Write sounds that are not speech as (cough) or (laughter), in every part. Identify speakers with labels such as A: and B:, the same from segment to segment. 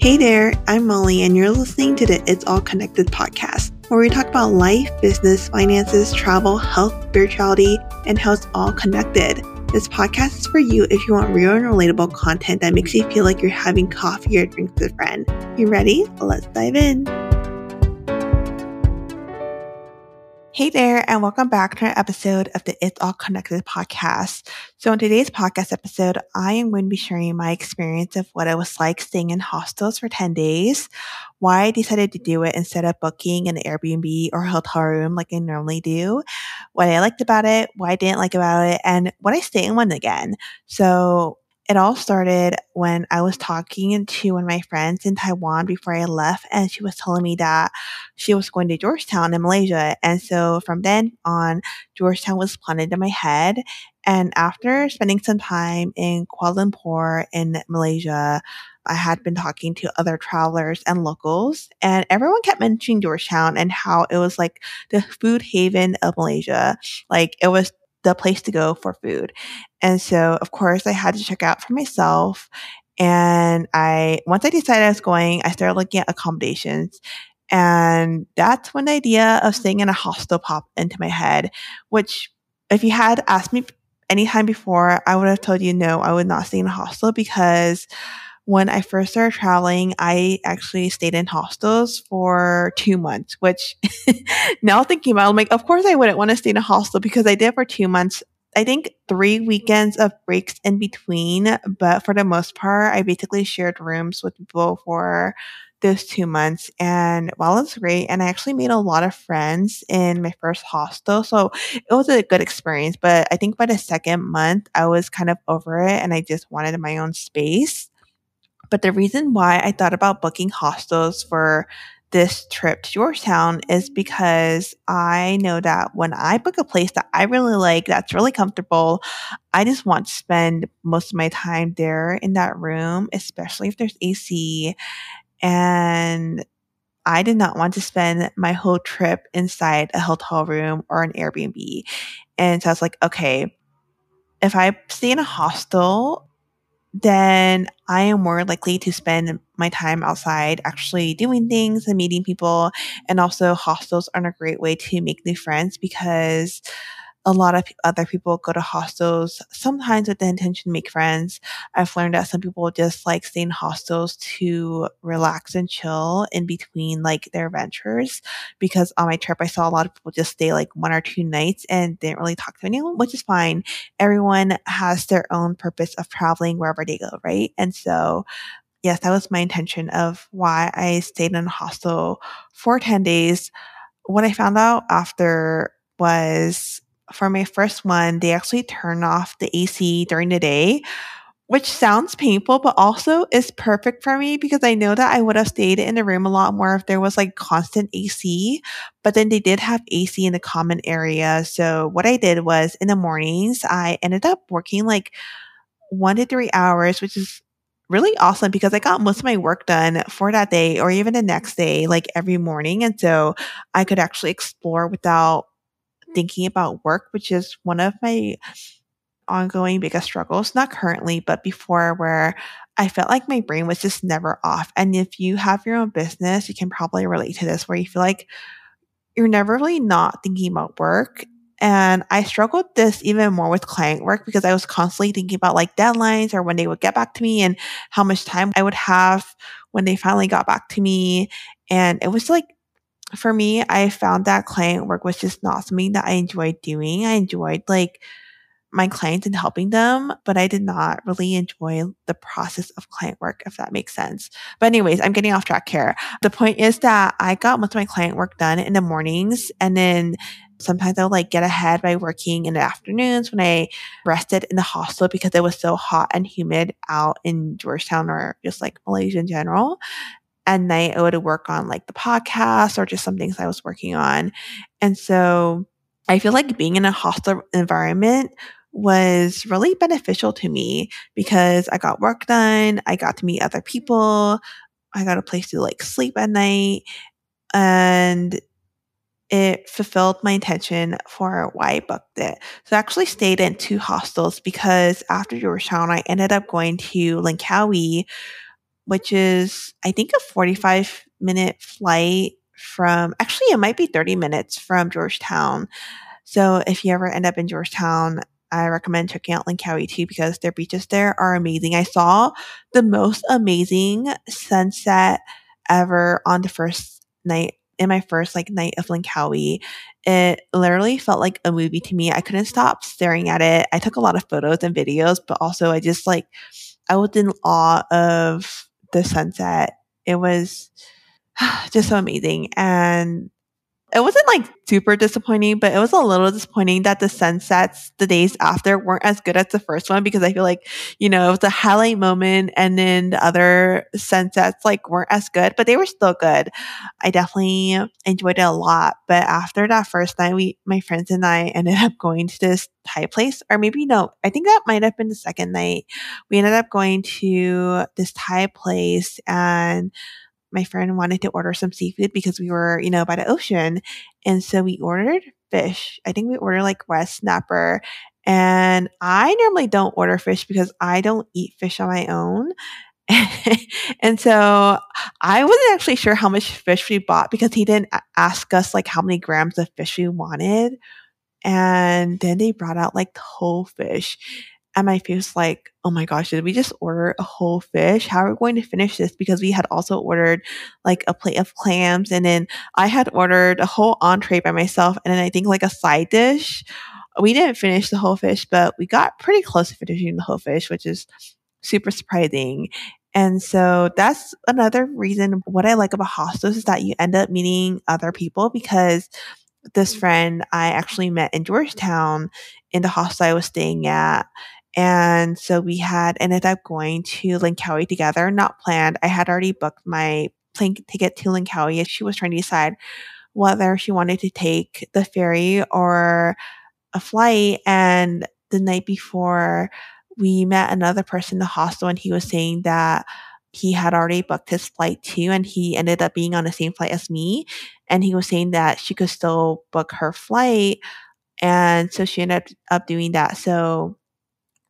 A: Hey there, I'm Molly, and you're listening to the It's All Connected podcast, where we talk about life, business, finances, travel, health, spirituality, and how it's all connected. This podcast is for you if you want real and relatable content that makes you feel like you're having coffee or drinks with a friend. You ready? Let's dive in. Hey there, and welcome back to an episode of the It's All Connected podcast. So, in today's podcast episode, I am going to be sharing my experience of what it was like staying in hostels for 10 days, why I decided to do it instead of booking an Airbnb or hotel room like I normally do, what I liked about it, what I didn't like about it, and what I stay in one again. So, it all started when I was talking to one of my friends in Taiwan before I left, and she was telling me that she was going to Georgetown in Malaysia. And so from then on, Georgetown was planted in my head. And after spending some time in Kuala Lumpur in Malaysia, I had been talking to other travelers and locals, and everyone kept mentioning Georgetown and how it was like the food haven of Malaysia. Like it was the place to go for food. And so, of course, I had to check out for myself. And I, once I decided I was going, I started looking at accommodations. And that's when the idea of staying in a hostel popped into my head, which if you had asked me anytime before, I would have told you no, I would not stay in a hostel because when I first started traveling, I actually stayed in hostels for two months, which (laughs) now thinking about it, I'm like, of course I wouldn't want to stay in a hostel because I did for two months. I think three weekends of breaks in between, but for the most part, I basically shared rooms with people for those two months. And while it was great, and I actually made a lot of friends in my first hostel. So it was a good experience. But I think by the second month, I was kind of over it and I just wanted my own space. But the reason why I thought about booking hostels for this trip to Georgetown is because I know that when I book a place that I really like, that's really comfortable, I just want to spend most of my time there in that room, especially if there's AC. And I did not want to spend my whole trip inside a hotel room or an Airbnb. And so I was like, okay, if I stay in a hostel, then I am more likely to spend my time outside actually doing things and meeting people. And also, hostels are a great way to make new friends because a lot of other people go to hostels sometimes with the intention to make friends. I've learned that some people just like stay in hostels to relax and chill in between like their ventures. Because on my trip, I saw a lot of people just stay like one or two nights and didn't really talk to anyone, which is fine. Everyone has their own purpose of traveling wherever they go, right? And so yes, that was my intention of why I stayed in a hostel for 10 days. What I found out after was for my first one, they actually turn off the AC during the day, which sounds painful, but also is perfect for me because I know that I would have stayed in the room a lot more if there was like constant AC. But then they did have AC in the common area. So what I did was in the mornings, I ended up working like one to three hours, which is really awesome because I got most of my work done for that day or even the next day, like every morning. And so I could actually explore without thinking about work, which is one of my ongoing biggest struggles, not currently, but before, where I felt like my brain was just never off. And if you have your own business, you can probably relate to this where you feel like you're never really not thinking about work. And I struggled this even more with client work because I was constantly thinking about like deadlines or when they would get back to me and how much time I would have when they finally got back to me. And it was like for me, I found that client work was just not something that I enjoyed doing. I enjoyed like my clients and helping them, but I did not really enjoy the process of client work, if that makes sense. But anyways, I'm getting off track here. The point is that I got most of my client work done in the mornings and then sometimes I'll like get ahead by working in the afternoons when I rested in the hostel because it was so hot and humid out in Georgetown or just like Malaysia in general at night I would work on like the podcast or just some things I was working on. And so I feel like being in a hostile environment was really beneficial to me because I got work done, I got to meet other people, I got a place to like sleep at night, and it fulfilled my intention for why I booked it. So I actually stayed in two hostels because after Georgetown, I ended up going to Langkawi, which is, I think, a 45 minute flight from, actually, it might be 30 minutes from Georgetown. So if you ever end up in Georgetown, I recommend checking out Langkawi too because their beaches there are amazing. I saw the most amazing sunset ever on the first night in my first like night of Langkawi. It literally felt like a movie to me. I couldn't stop staring at it. I took a lot of photos and videos, but also I just like I was in awe of the sunset. It was (sighs) just so amazing. And it wasn't like super disappointing, but it was a little disappointing that the sunsets the days after weren't as good as the first one because I feel like, you know, it was a highlight moment and then the other sunsets like weren't as good, but they were still good. I definitely enjoyed it a lot. But after that first night, we, my friends and I ended up going to this Thai place, or maybe no, I think that might have been the second night. We ended up going to this Thai place and my friend wanted to order some seafood because we were, you know, by the ocean. And so we ordered fish. I think we ordered like West Snapper. And I normally don't order fish because I don't eat fish on my own. (laughs) and so I wasn't actually sure how much fish we bought because he didn't ask us like how many grams of fish we wanted. And then they brought out like whole fish. And my face was like, oh my gosh, did we just order a whole fish? How are we going to finish this? Because we had also ordered like a plate of clams and then I had ordered a whole entree by myself and then I think like a side dish. We didn't finish the whole fish, but we got pretty close to finishing the whole fish, which is super surprising. And so that's another reason what I like about hostels is that you end up meeting other people because this friend I actually met in Georgetown in the hostel I was staying at and so we had ended up going to Langkawi together, not planned. I had already booked my plane ticket to Langkawi. She was trying to decide whether she wanted to take the ferry or a flight. And the night before, we met another person in the hostel, and he was saying that he had already booked his flight too, and he ended up being on the same flight as me. And he was saying that she could still book her flight. And so she ended up doing that. So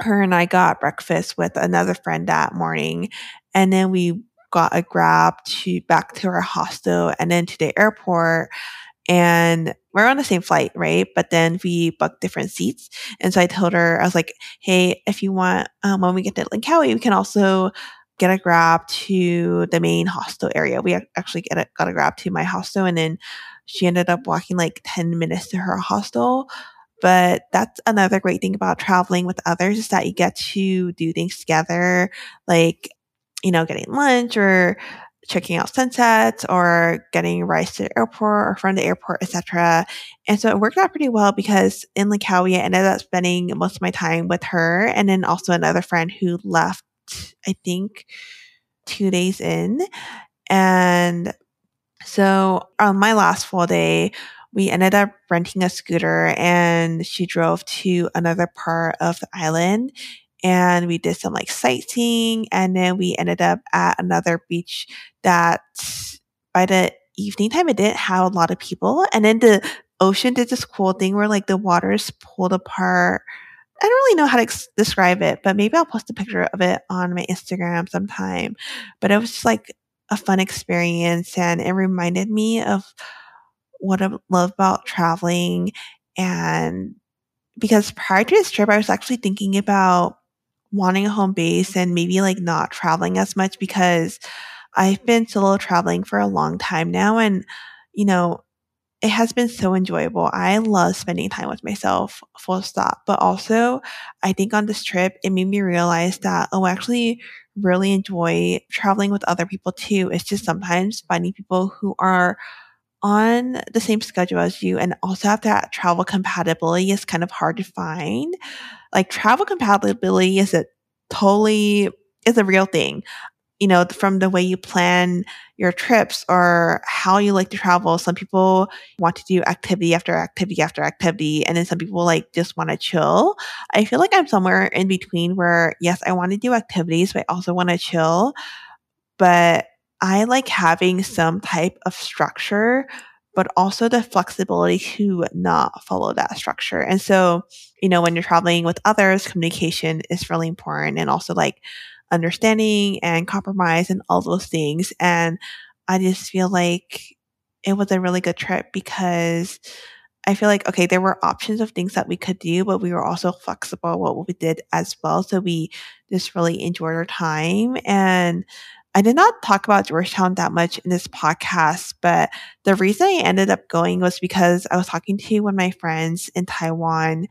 A: her and I got breakfast with another friend that morning. And then we got a grab to back to our hostel and then to the airport. And we're on the same flight, right? But then we booked different seats. And so I told her, I was like, hey, if you want, um, when we get to Langkawi, we can also get a grab to the main hostel area. We actually get a, got a grab to my hostel. And then she ended up walking like 10 minutes to her hostel. But that's another great thing about traveling with others is that you get to do things together, like, you know, getting lunch or checking out sunsets or getting rides to the airport or from the airport, etc. And so it worked out pretty well because in Langkawi, I ended up spending most of my time with her and then also another friend who left, I think, two days in. And so on my last full day, we ended up renting a scooter and she drove to another part of the island and we did some like sightseeing and then we ended up at another beach that by the evening time it didn't have a lot of people and then the ocean did this cool thing where like the waters pulled apart I don't really know how to ex- describe it, but maybe I'll post a picture of it on my Instagram sometime. But it was just like a fun experience and it reminded me of what I love about traveling. And because prior to this trip, I was actually thinking about wanting a home base and maybe like not traveling as much because I've been solo traveling for a long time now. And, you know, it has been so enjoyable. I love spending time with myself, full stop. But also, I think on this trip, it made me realize that, oh, I actually really enjoy traveling with other people too. It's just sometimes finding people who are on the same schedule as you and also have that travel compatibility is kind of hard to find. Like travel compatibility is a totally is a real thing. You know, from the way you plan your trips or how you like to travel. Some people want to do activity after activity after activity, and then some people like just want to chill. I feel like I'm somewhere in between where, yes, I want to do activities, but I also want to chill. But I like having some type of structure, but also the flexibility to not follow that structure. And so, you know, when you're traveling with others, communication is really important. And also like understanding and compromise and all those things. And I just feel like it was a really good trip because I feel like, okay, there were options of things that we could do, but we were also flexible what we did as well. So we just really enjoyed our time. And I did not talk about Georgetown that much in this podcast, but the reason I ended up going was because I was talking to one of my friends in Taiwan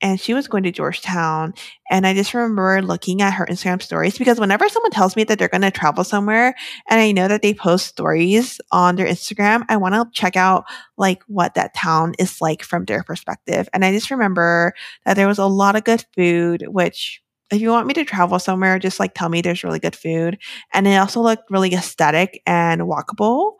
A: and she was going to Georgetown. And I just remember looking at her Instagram stories because whenever someone tells me that they're going to travel somewhere and I know that they post stories on their Instagram, I want to check out like what that town is like from their perspective. And I just remember that there was a lot of good food, which if you want me to travel somewhere, just like tell me there's really good food. And it also looked really aesthetic and walkable.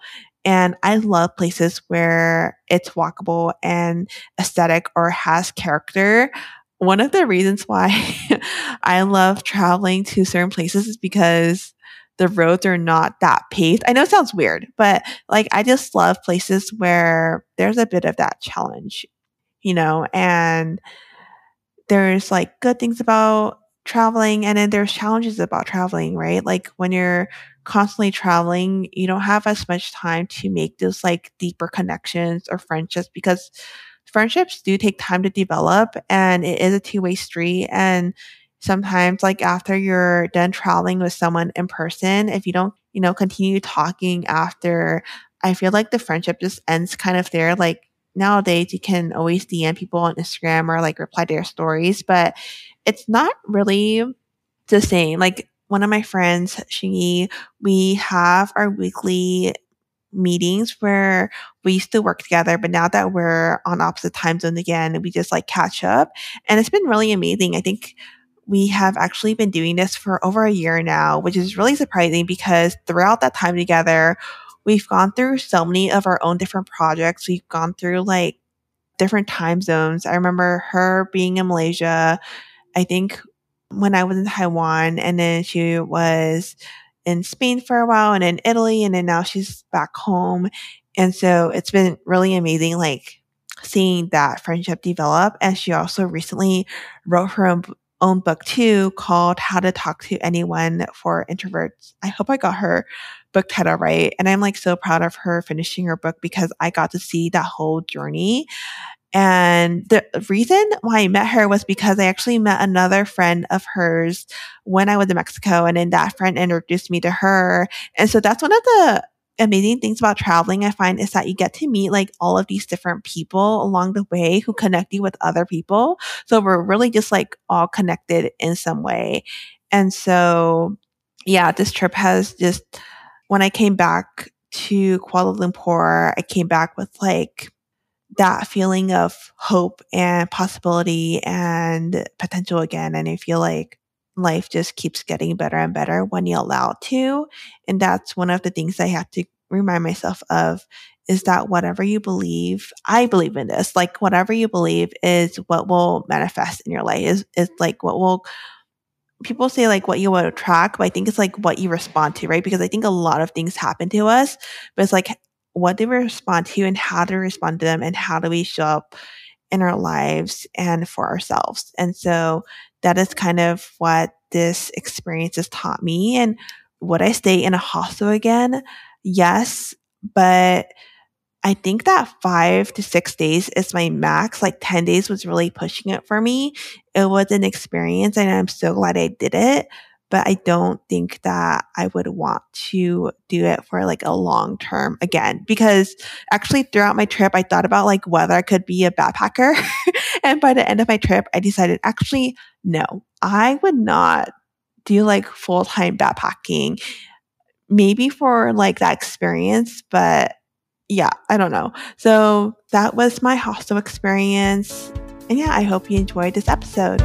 A: And I love places where it's walkable and aesthetic or has character. One of the reasons why (laughs) I love traveling to certain places is because the roads are not that paved. I know it sounds weird, but like I just love places where there's a bit of that challenge, you know, and there's like good things about traveling and then there's challenges about traveling, right? Like when you're constantly traveling, you don't have as much time to make those like deeper connections or friendships because friendships do take time to develop and it is a two-way street and sometimes like after you're done traveling with someone in person if you don't you know continue talking after i feel like the friendship just ends kind of there like nowadays you can always dm people on instagram or like reply to their stories but it's not really the same like one of my friends, she, we have our weekly meetings where we used to work together, but now that we're on opposite time zones again, we just like catch up. And it's been really amazing. I think we have actually been doing this for over a year now, which is really surprising because throughout that time together, we've gone through so many of our own different projects. We've gone through like different time zones. I remember her being in Malaysia. I think when I was in Taiwan, and then she was in Spain for a while, and in Italy, and then now she's back home. And so it's been really amazing, like seeing that friendship develop. And she also recently wrote her own, own book too, called How to Talk to Anyone for Introverts. I hope I got her book title right. And I'm like so proud of her finishing her book because I got to see that whole journey. And the reason why I met her was because I actually met another friend of hers when I was in Mexico. And then that friend introduced me to her. And so that's one of the amazing things about traveling, I find, is that you get to meet like all of these different people along the way who connect you with other people. So we're really just like all connected in some way. And so, yeah, this trip has just, when I came back to Kuala Lumpur, I came back with like, that feeling of hope and possibility and potential again. And I feel like life just keeps getting better and better when you allow it to. And that's one of the things I have to remind myself of is that whatever you believe, I believe in this, like whatever you believe is what will manifest in your life is, is like what will people say like what you will attract, but I think it's like what you respond to, right? Because I think a lot of things happen to us, but it's like what do we respond to and how do we respond to them and how do we show up in our lives and for ourselves. And so that is kind of what this experience has taught me. And would I stay in a hostel again? Yes, but I think that five to six days is my max. Like 10 days was really pushing it for me. It was an experience and I'm so glad I did it but I don't think that I would want to do it for like a long term again because actually throughout my trip I thought about like whether I could be a backpacker. (laughs) And by the end of my trip I decided actually no I would not do like full time backpacking. Maybe for like that experience but yeah I don't know. So that was my hostel experience. And yeah I hope you enjoyed this episode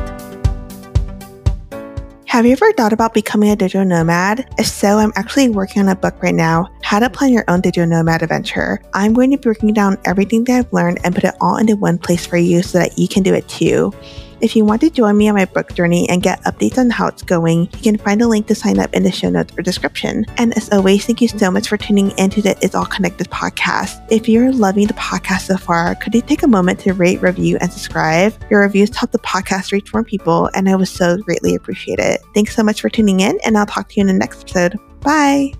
A: have you ever thought about becoming a digital nomad? If so, I'm actually working on a book right now, How to Plan Your Own Digital Nomad Adventure. I'm going to be breaking down everything that I've learned and put it all into one place for you so that you can do it too. If you want to join me on my book journey and get updates on how it's going, you can find a link to sign up in the show notes or description. And as always, thank you so much for tuning into the It's All Connected podcast. If you're loving the podcast so far, could you take a moment to rate, review, and subscribe? Your reviews help the podcast reach more people, and I would so greatly appreciate it. Thanks so much for tuning in, and I'll talk to you in the next episode. Bye.